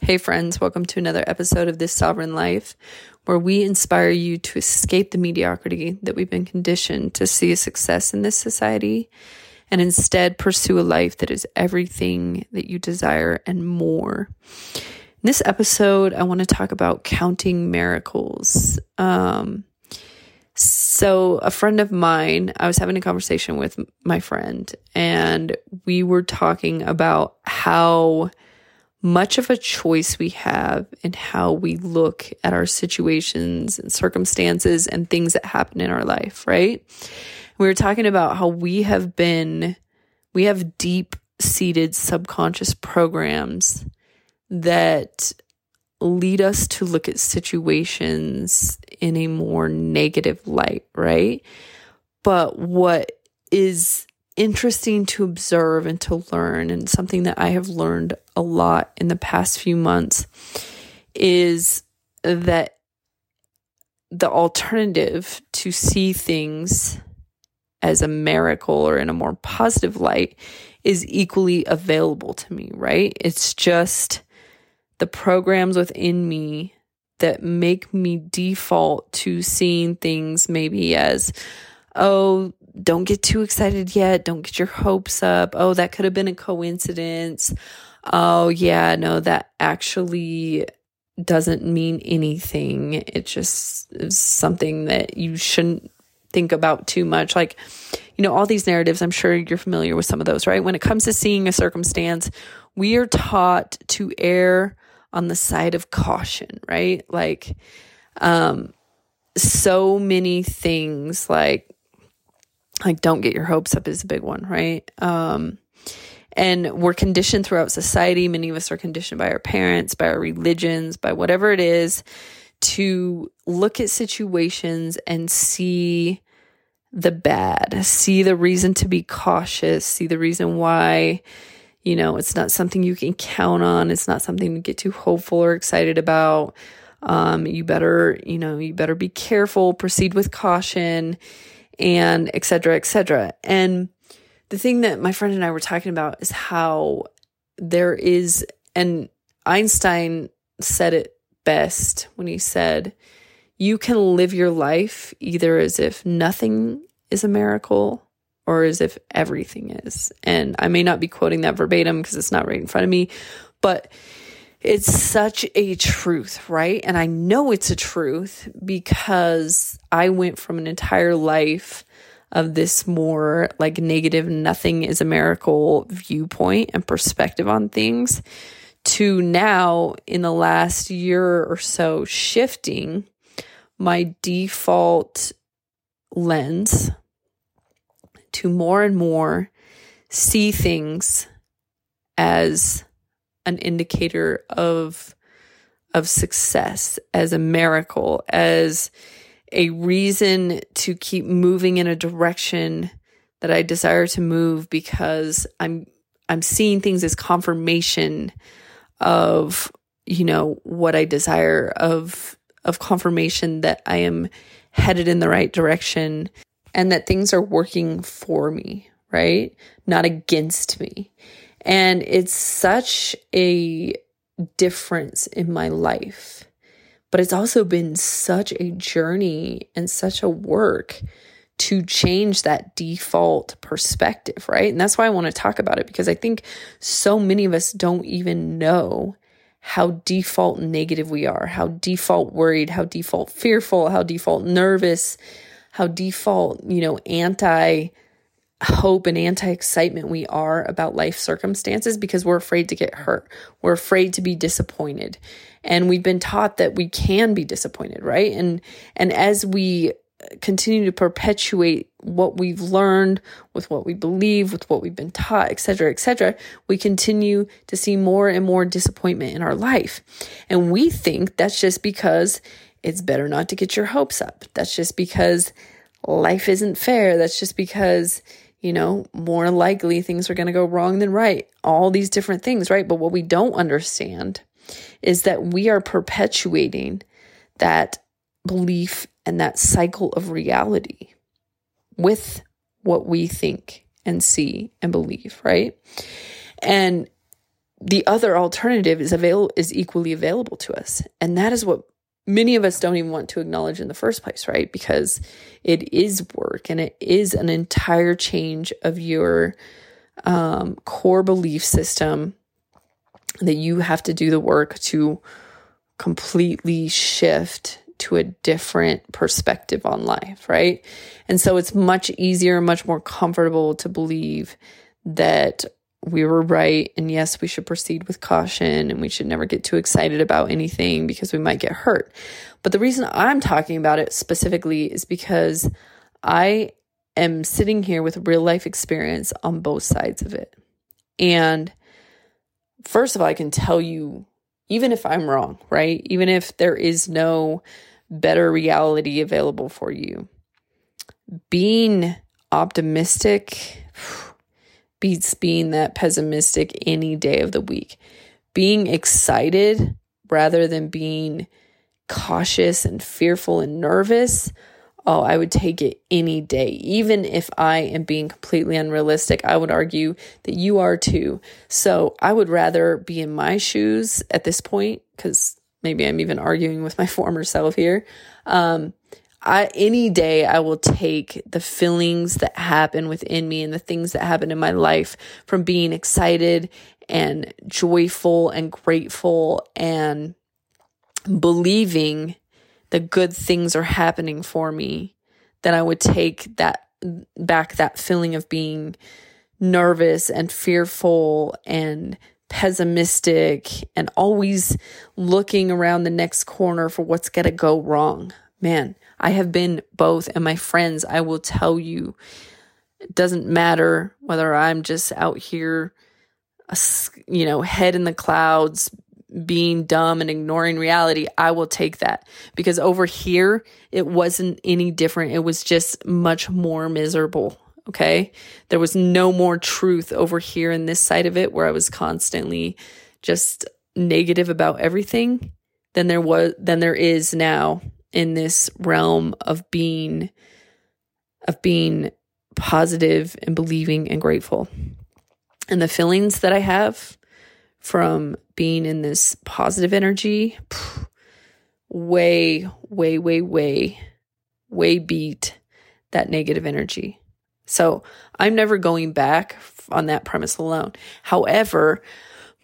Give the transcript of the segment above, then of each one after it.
Hey, friends, welcome to another episode of This Sovereign Life, where we inspire you to escape the mediocrity that we've been conditioned to see success in this society and instead pursue a life that is everything that you desire and more. In this episode, I want to talk about counting miracles. Um, so, a friend of mine, I was having a conversation with my friend, and we were talking about how much of a choice we have in how we look at our situations and circumstances and things that happen in our life, right? We were talking about how we have been, we have deep seated subconscious programs that lead us to look at situations in a more negative light, right? But what is interesting to observe and to learn, and something that I have learned a lot in the past few months is that the alternative to see things as a miracle or in a more positive light is equally available to me, right? It's just the programs within me that make me default to seeing things maybe as, oh, don't get too excited yet. Don't get your hopes up. Oh, that could have been a coincidence. Oh, yeah, no, that actually doesn't mean anything. It just is something that you shouldn't think about too much. Like, you know, all these narratives, I'm sure you're familiar with some of those, right? When it comes to seeing a circumstance, we are taught to err on the side of caution, right? Like, um, so many things like like don't get your hopes up is a big one, right? Um, and we're conditioned throughout society. Many of us are conditioned by our parents, by our religions, by whatever it is to look at situations and see the bad, see the reason to be cautious, see the reason why, you know, it's not something you can count on. It's not something to get too hopeful or excited about. Um, you better, you know, you better be careful, proceed with caution and et cetera, et cetera. And the thing that my friend and I were talking about is how there is, and Einstein said it best when he said, you can live your life either as if nothing is a miracle or as if everything is. And I may not be quoting that verbatim because it's not right in front of me, but it's such a truth, right? And I know it's a truth because I went from an entire life of this more like negative, nothing is a miracle viewpoint and perspective on things to now in the last year or so shifting my default lens to more and more see things as an indicator of of success, as a miracle, as a reason to keep moving in a direction that I desire to move because I'm I'm seeing things as confirmation of you know what I desire of of confirmation that I am headed in the right direction and that things are working for me, right? Not against me. And it's such a difference in my life. But it's also been such a journey and such a work to change that default perspective, right? And that's why I want to talk about it because I think so many of us don't even know how default negative we are, how default worried, how default fearful, how default nervous, how default, you know, anti hope and anti excitement we are about life circumstances because we're afraid to get hurt. We're afraid to be disappointed. And we've been taught that we can be disappointed, right? And and as we continue to perpetuate what we've learned with what we believe with what we've been taught etc etc we continue to see more and more disappointment in our life and we think that's just because it's better not to get your hopes up that's just because life isn't fair that's just because you know, more likely things are going to go wrong than right. All these different things, right? But what we don't understand is that we are perpetuating that belief and that cycle of reality with what we think and see and believe, right? And the other alternative is available is equally available to us. And that is what many of us don't even want to acknowledge in the first place, right? Because it is work and it is an entire change of your um, core belief system that you have to do the work to completely shift to a different perspective on life, right? And so it's much easier, much more comfortable to believe that we were right. And yes, we should proceed with caution and we should never get too excited about anything because we might get hurt. But the reason I'm talking about it specifically is because I am sitting here with real life experience on both sides of it. And first of all, I can tell you, even if I'm wrong, right? Even if there is no better reality available for you, being optimistic beats being that pessimistic any day of the week. Being excited rather than being cautious and fearful and nervous, oh, I would take it any day. Even if I am being completely unrealistic, I would argue that you are too. So I would rather be in my shoes at this point, because maybe I'm even arguing with my former self here. Um, I any day I will take the feelings that happen within me and the things that happen in my life from being excited and joyful and grateful and believing that good things are happening for me then I would take that back that feeling of being nervous and fearful and pessimistic and always looking around the next corner for what's going to go wrong. Man, I have been both. And my friends, I will tell you, it doesn't matter whether I'm just out here, you know, head in the clouds, being dumb and ignoring reality, I will take that because over here, it wasn't any different. It was just much more miserable. Okay. There was no more truth over here in this side of it where I was constantly just negative about everything than there was, than there is now in this realm of being of being positive and believing and grateful. And the feelings that I have from being in this positive energy phew, way way way way way beat that negative energy. So, I'm never going back on that premise alone. However,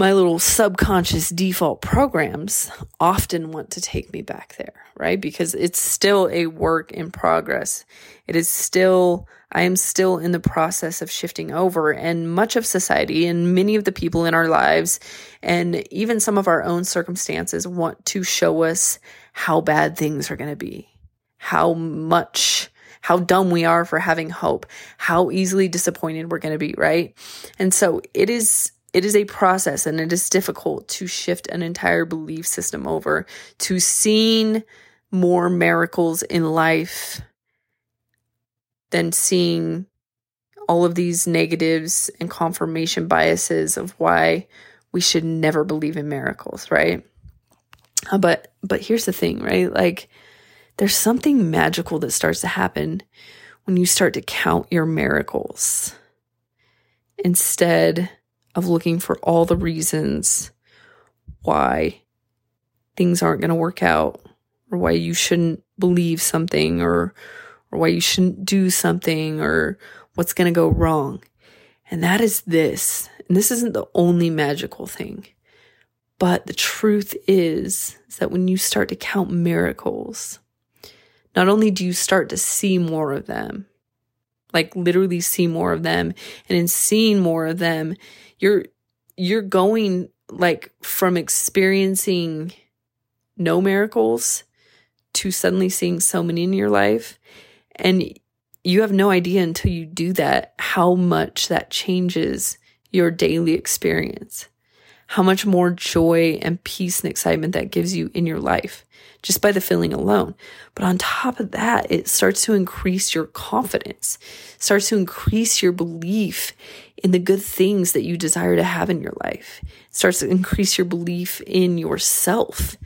my little subconscious default programs often want to take me back there, right? Because it's still a work in progress. It is still, I am still in the process of shifting over, and much of society and many of the people in our lives, and even some of our own circumstances, want to show us how bad things are going to be, how much how dumb we are for having hope, how easily disappointed we're going to be, right? And so it is it is a process and it is difficult to shift an entire belief system over to seeing more miracles in life than seeing all of these negatives and confirmation biases of why we should never believe in miracles, right? Uh, but but here's the thing, right? Like there's something magical that starts to happen when you start to count your miracles instead of looking for all the reasons why things aren't going to work out or why you shouldn't believe something or or why you shouldn't do something or what's going to go wrong. And that is this. And this isn't the only magical thing. But the truth is, is that when you start to count miracles, not only do you start to see more of them, like literally see more of them, and in seeing more of them, you're you're going like from experiencing no miracles to suddenly seeing so many in your life. And you have no idea until you do that how much that changes your daily experience how much more joy and peace and excitement that gives you in your life just by the feeling alone. But on top of that, it starts to increase your confidence, starts to increase your belief in the good things that you desire to have in your life, it starts to increase your belief in yourself,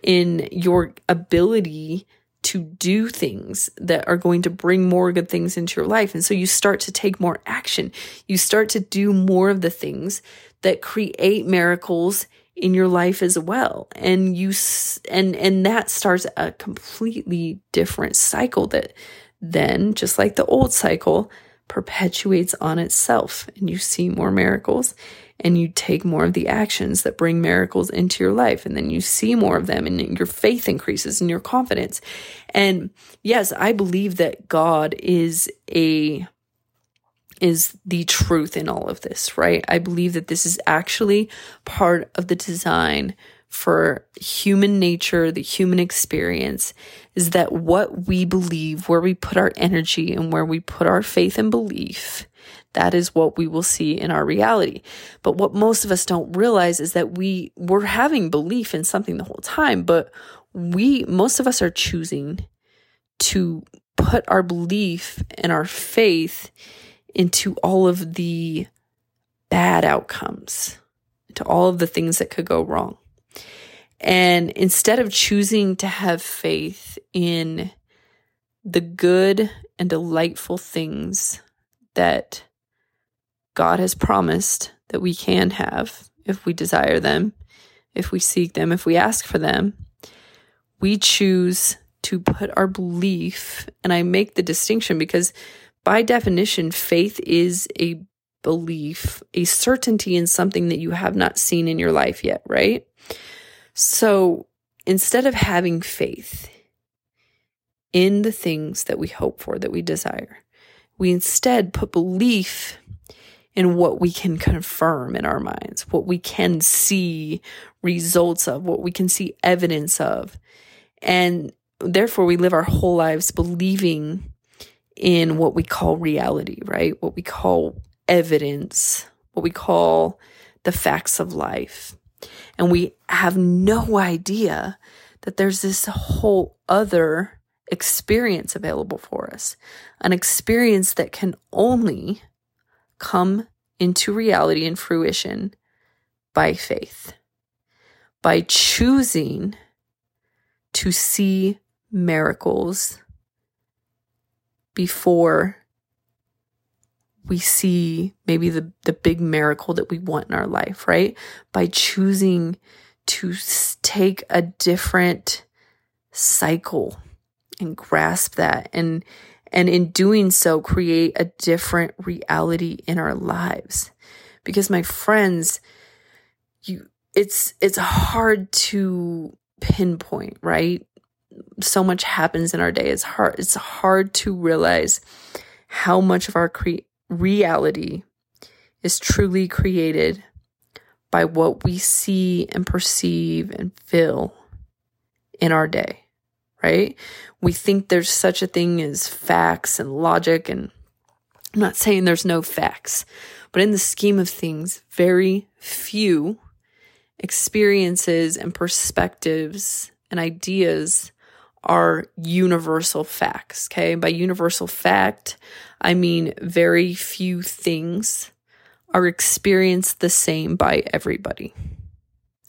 in your ability to do things that are going to bring more good things into your life. And so you start to take more action. You start to do more of the things that create miracles in your life as well. And you and and that starts a completely different cycle that then just like the old cycle perpetuates on itself. And you see more miracles and you take more of the actions that bring miracles into your life. And then you see more of them and your faith increases and your confidence. And yes i believe that god is a is the truth in all of this, right? I believe that this is actually part of the design for human nature, the human experience, is that what we believe, where we put our energy and where we put our faith and belief, that is what we will see in our reality. But what most of us don't realize is that we we're having belief in something the whole time, but we most of us are choosing to put our belief and our faith into all of the bad outcomes, to all of the things that could go wrong. And instead of choosing to have faith in the good and delightful things that God has promised that we can have if we desire them, if we seek them, if we ask for them, we choose to put our belief, and I make the distinction because by definition, faith is a belief, a certainty in something that you have not seen in your life yet, right? So instead of having faith in the things that we hope for, that we desire, we instead put belief in what we can confirm in our minds, what we can see results of, what we can see evidence of. And therefore, we live our whole lives believing in what we call reality, right? What we call evidence, what we call the facts of life. And we have no idea that there's this whole other experience available for us, an experience that can only come into reality and fruition by faith, by choosing to see miracles before we see maybe the, the big miracle that we want in our life, right? By choosing to take a different cycle and grasp that and and in doing so create a different reality in our lives because my friends you it's it's hard to pinpoint right so much happens in our day. It's hard. It's hard to realize how much of our cre- reality is truly created by what we see and perceive and feel in our day, right? We think there's such a thing as facts and logic, and I'm not saying there's no facts, but in the scheme of things, very few experiences and perspectives and ideas are universal facts. Okay. By universal fact, I mean very few things are experienced the same by everybody.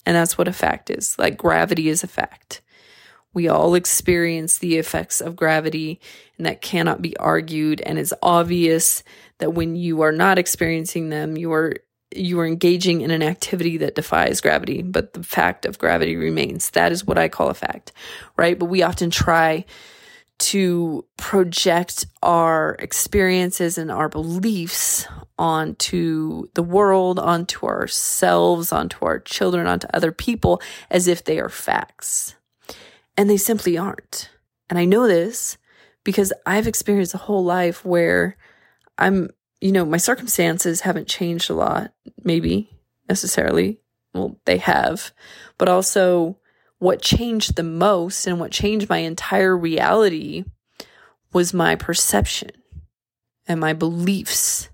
And that's what a fact is. Like gravity is a fact. We all experience the effects of gravity, and that cannot be argued. And it's obvious that when you are not experiencing them, you are you are engaging in an activity that defies gravity, but the fact of gravity remains. That is what I call a fact, right? But we often try to project our experiences and our beliefs onto the world, onto ourselves, onto our children, onto other people as if they are facts. And they simply aren't. And I know this because I've experienced a whole life where I'm you know, my circumstances haven't changed a lot, maybe necessarily. Well, they have. But also, what changed the most and what changed my entire reality was my perception and my beliefs.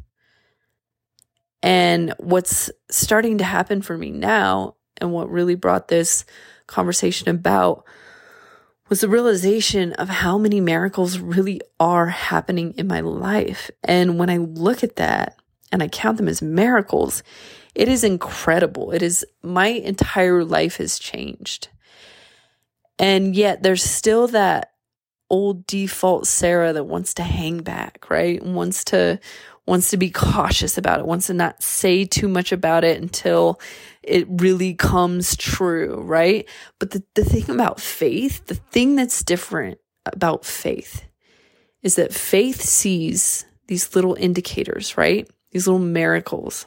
And what's starting to happen for me now, and what really brought this conversation about was the realization of how many miracles really are happening in my life. And when I look at that and I count them as miracles, it is incredible. It is my entire life has changed. And yet there's still that old default Sarah that wants to hang back, right? Wants to wants to be cautious about it, wants to not say too much about it until it really comes true, right? But the, the thing about faith, the thing that's different about faith is that faith sees these little indicators, right? These little miracles.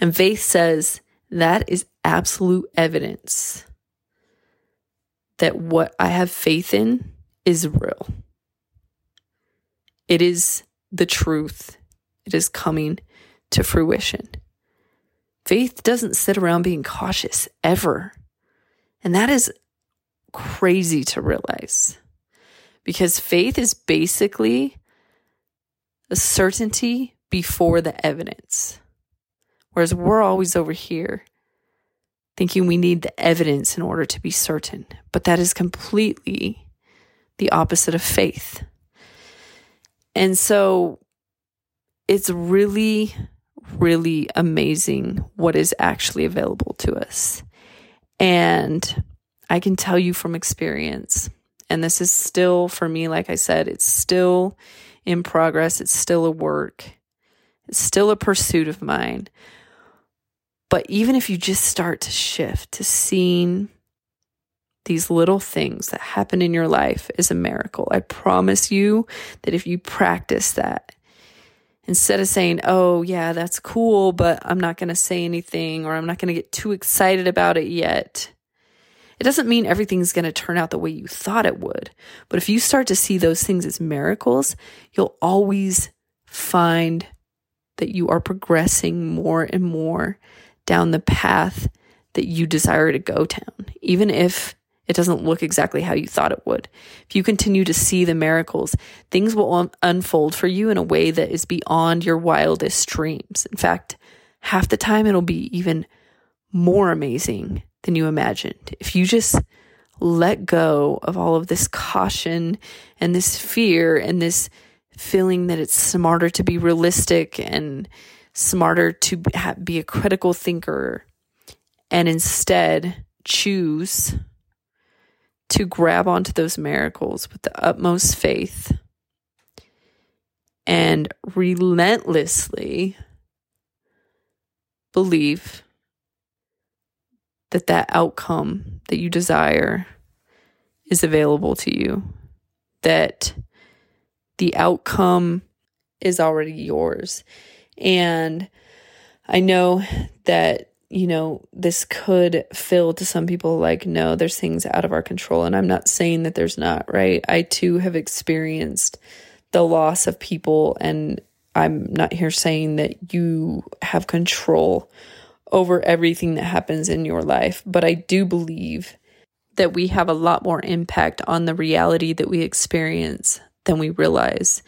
And faith says that is absolute evidence that what I have faith in is real. It is the truth. It is coming to fruition. Faith doesn't sit around being cautious ever. And that is crazy to realize because faith is basically a certainty before the evidence. Whereas we're always over here thinking we need the evidence in order to be certain. But that is completely the opposite of faith. And so it's really, really amazing what is actually available to us. And I can tell you from experience, and this is still for me, like I said, it's still in progress, it's still a work, it's still a pursuit of mine. But even if you just start to shift to seeing these little things that happen in your life is a miracle. I promise you that if you practice that, instead of saying, oh, yeah, that's cool, but I'm not going to say anything or I'm not going to get too excited about it yet, it doesn't mean everything's going to turn out the way you thought it would. But if you start to see those things as miracles, you'll always find that you are progressing more and more down the path that you desire to go down, even if it doesn't look exactly how you thought it would. If you continue to see the miracles, things will un- unfold for you in a way that is beyond your wildest dreams. In fact, half the time it'll be even more amazing than you imagined. If you just let go of all of this caution and this fear and this feeling that it's smarter to be realistic and smarter to be a critical thinker and instead choose to grab onto those miracles with the utmost faith and relentlessly believe that that outcome that you desire is available to you that the outcome is already yours. And i know that you know, this could feel to some people like, no, there's things out of our control. And I'm not saying that there's not, right? I too have experienced the loss of people, and I'm not here saying that you have control over everything that happens in your life, but I do believe that we have a lot more impact on the reality that we experience than we realize.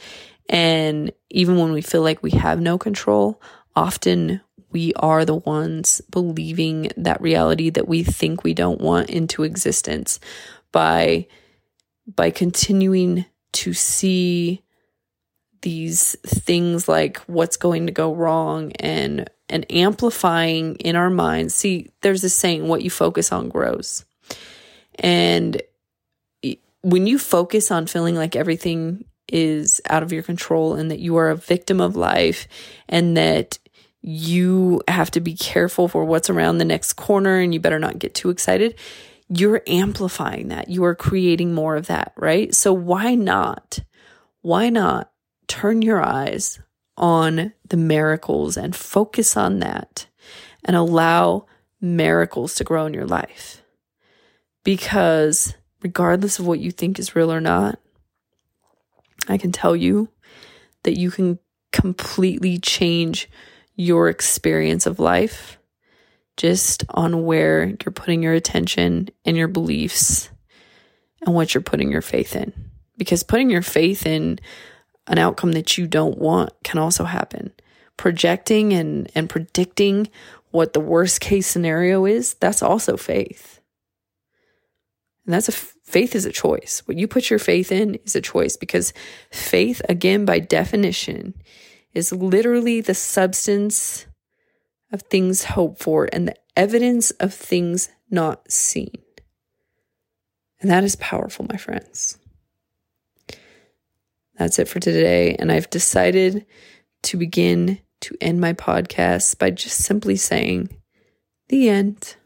And even when we feel like we have no control, often we are the ones believing that reality that we think we don't want into existence by by continuing to see these things like what's going to go wrong and and amplifying in our minds. See there's a saying what you focus on grows. And when you focus on feeling like everything is out of your control and that you are a victim of life and that you have to be careful for what's around the next corner and you better not get too excited. You're amplifying that. You are creating more of that, right? So why not? Why not turn your eyes on the miracles and focus on that and allow miracles to grow in your life? Because regardless of what you think is real or not, I can tell you that you can completely change your experience of life just on where you're putting your attention and your beliefs and what you're putting your faith in. Because putting your faith in an outcome that you don't want can also happen. Projecting and, and predicting what the worst case scenario is, that's also faith. And that's a faith is a choice. What you put your faith in is a choice because faith, again, by definition, is literally the substance of things hoped for and the evidence of things not seen. And that is powerful, my friends. That's it for today. And I've decided to begin to end my podcast by just simply saying, the end.